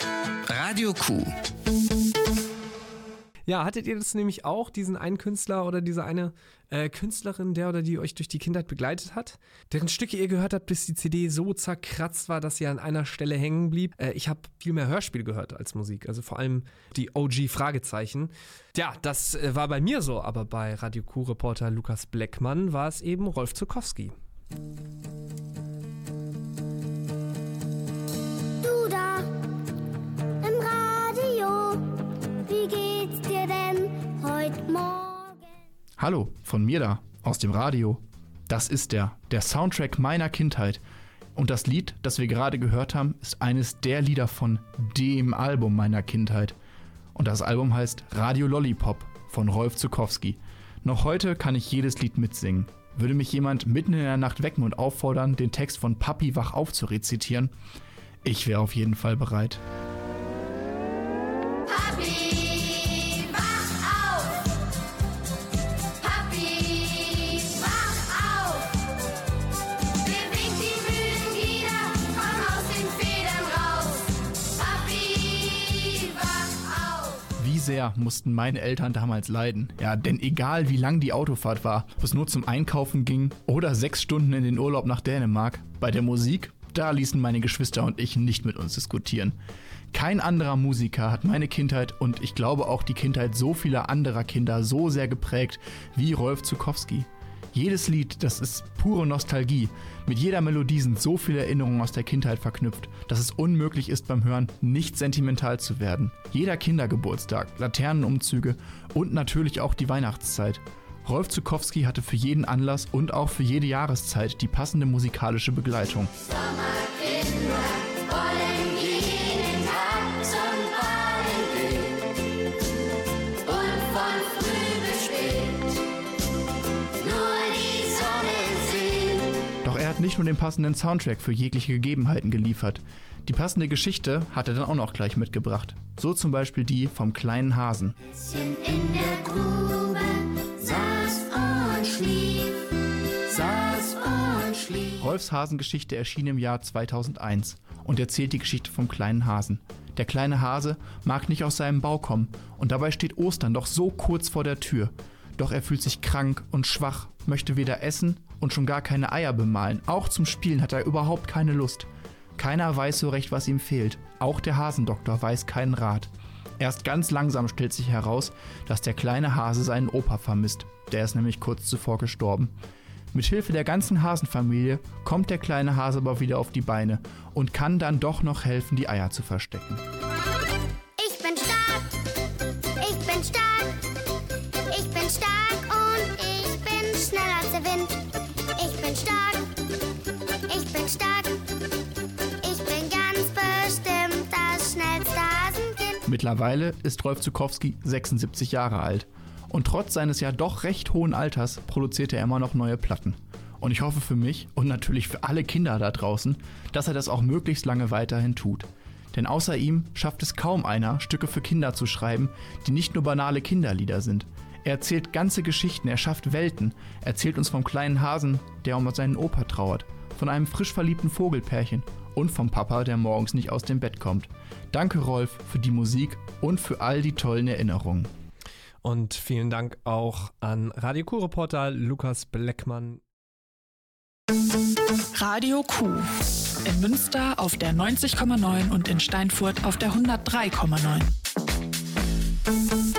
Radio Q. Ja, hattet ihr das nämlich auch, diesen einen Künstler oder diese eine äh, Künstlerin, der oder die euch durch die Kindheit begleitet hat, deren Stücke ihr gehört habt, bis die CD so zerkratzt war, dass sie an einer Stelle hängen blieb? Äh, ich habe viel mehr Hörspiel gehört als Musik, also vor allem die OG-Fragezeichen. Ja, das äh, war bei mir so, aber bei Radio Q-Reporter Lukas Bleckmann war es eben Rolf Zukowski. Hallo, von mir da, aus dem Radio. Das ist der, der Soundtrack meiner Kindheit. Und das Lied, das wir gerade gehört haben, ist eines der Lieder von dem Album meiner Kindheit. Und das Album heißt Radio Lollipop von Rolf Zukowski. Noch heute kann ich jedes Lied mitsingen. Würde mich jemand mitten in der Nacht wecken und auffordern, den Text von Papi wach auf zu rezitieren, ich wäre auf jeden Fall bereit. Papi, sehr mussten meine Eltern damals leiden? Ja, denn egal wie lang die Autofahrt war, ob es nur zum Einkaufen ging oder sechs Stunden in den Urlaub nach Dänemark, bei der Musik, da ließen meine Geschwister und ich nicht mit uns diskutieren. Kein anderer Musiker hat meine Kindheit und ich glaube auch die Kindheit so vieler anderer Kinder so sehr geprägt wie Rolf Zukowski. Jedes Lied, das ist pure Nostalgie. Mit jeder Melodie sind so viele Erinnerungen aus der Kindheit verknüpft, dass es unmöglich ist beim Hören, nicht sentimental zu werden. Jeder Kindergeburtstag, Laternenumzüge und natürlich auch die Weihnachtszeit. Rolf Zukowski hatte für jeden Anlass und auch für jede Jahreszeit die passende musikalische Begleitung. Sommerkinder hat nicht nur den passenden Soundtrack für jegliche Gegebenheiten geliefert. Die passende Geschichte hat er dann auch noch gleich mitgebracht. So zum Beispiel die vom kleinen Hasen. In der Grube saß und schlief, saß und schlief. Rolfs Hasengeschichte erschien im Jahr 2001 und erzählt die Geschichte vom kleinen Hasen. Der kleine Hase mag nicht aus seinem Bau kommen und dabei steht Ostern doch so kurz vor der Tür. Doch er fühlt sich krank und schwach, möchte weder essen und schon gar keine Eier bemalen. Auch zum Spielen hat er überhaupt keine Lust. Keiner weiß so recht, was ihm fehlt. Auch der Hasendoktor weiß keinen Rat. Erst ganz langsam stellt sich heraus, dass der kleine Hase seinen Opa vermisst. Der ist nämlich kurz zuvor gestorben. Mit Hilfe der ganzen Hasenfamilie kommt der kleine Hase aber wieder auf die Beine und kann dann doch noch helfen, die Eier zu verstecken. Ich bin stark, ich bin stark, ich bin stark und ich bin schneller als der Wind. Stark, ich bin ganz bestimmt das schnellste Hasenkind. Mittlerweile ist Rolf Zukowski 76 Jahre alt. Und trotz seines ja doch recht hohen Alters produziert er immer noch neue Platten. Und ich hoffe für mich und natürlich für alle Kinder da draußen, dass er das auch möglichst lange weiterhin tut. Denn außer ihm schafft es kaum einer, Stücke für Kinder zu schreiben, die nicht nur banale Kinderlieder sind. Er erzählt ganze Geschichten, er schafft Welten, erzählt uns vom kleinen Hasen, der um seinen Opa trauert, von einem frisch verliebten Vogelpärchen und vom Papa, der morgens nicht aus dem Bett kommt. Danke Rolf für die Musik und für all die tollen Erinnerungen. Und vielen Dank auch an Radio Q-Reporter Lukas Bleckmann. Radio Q. In Münster auf der 90,9 und in Steinfurt auf der 103,9.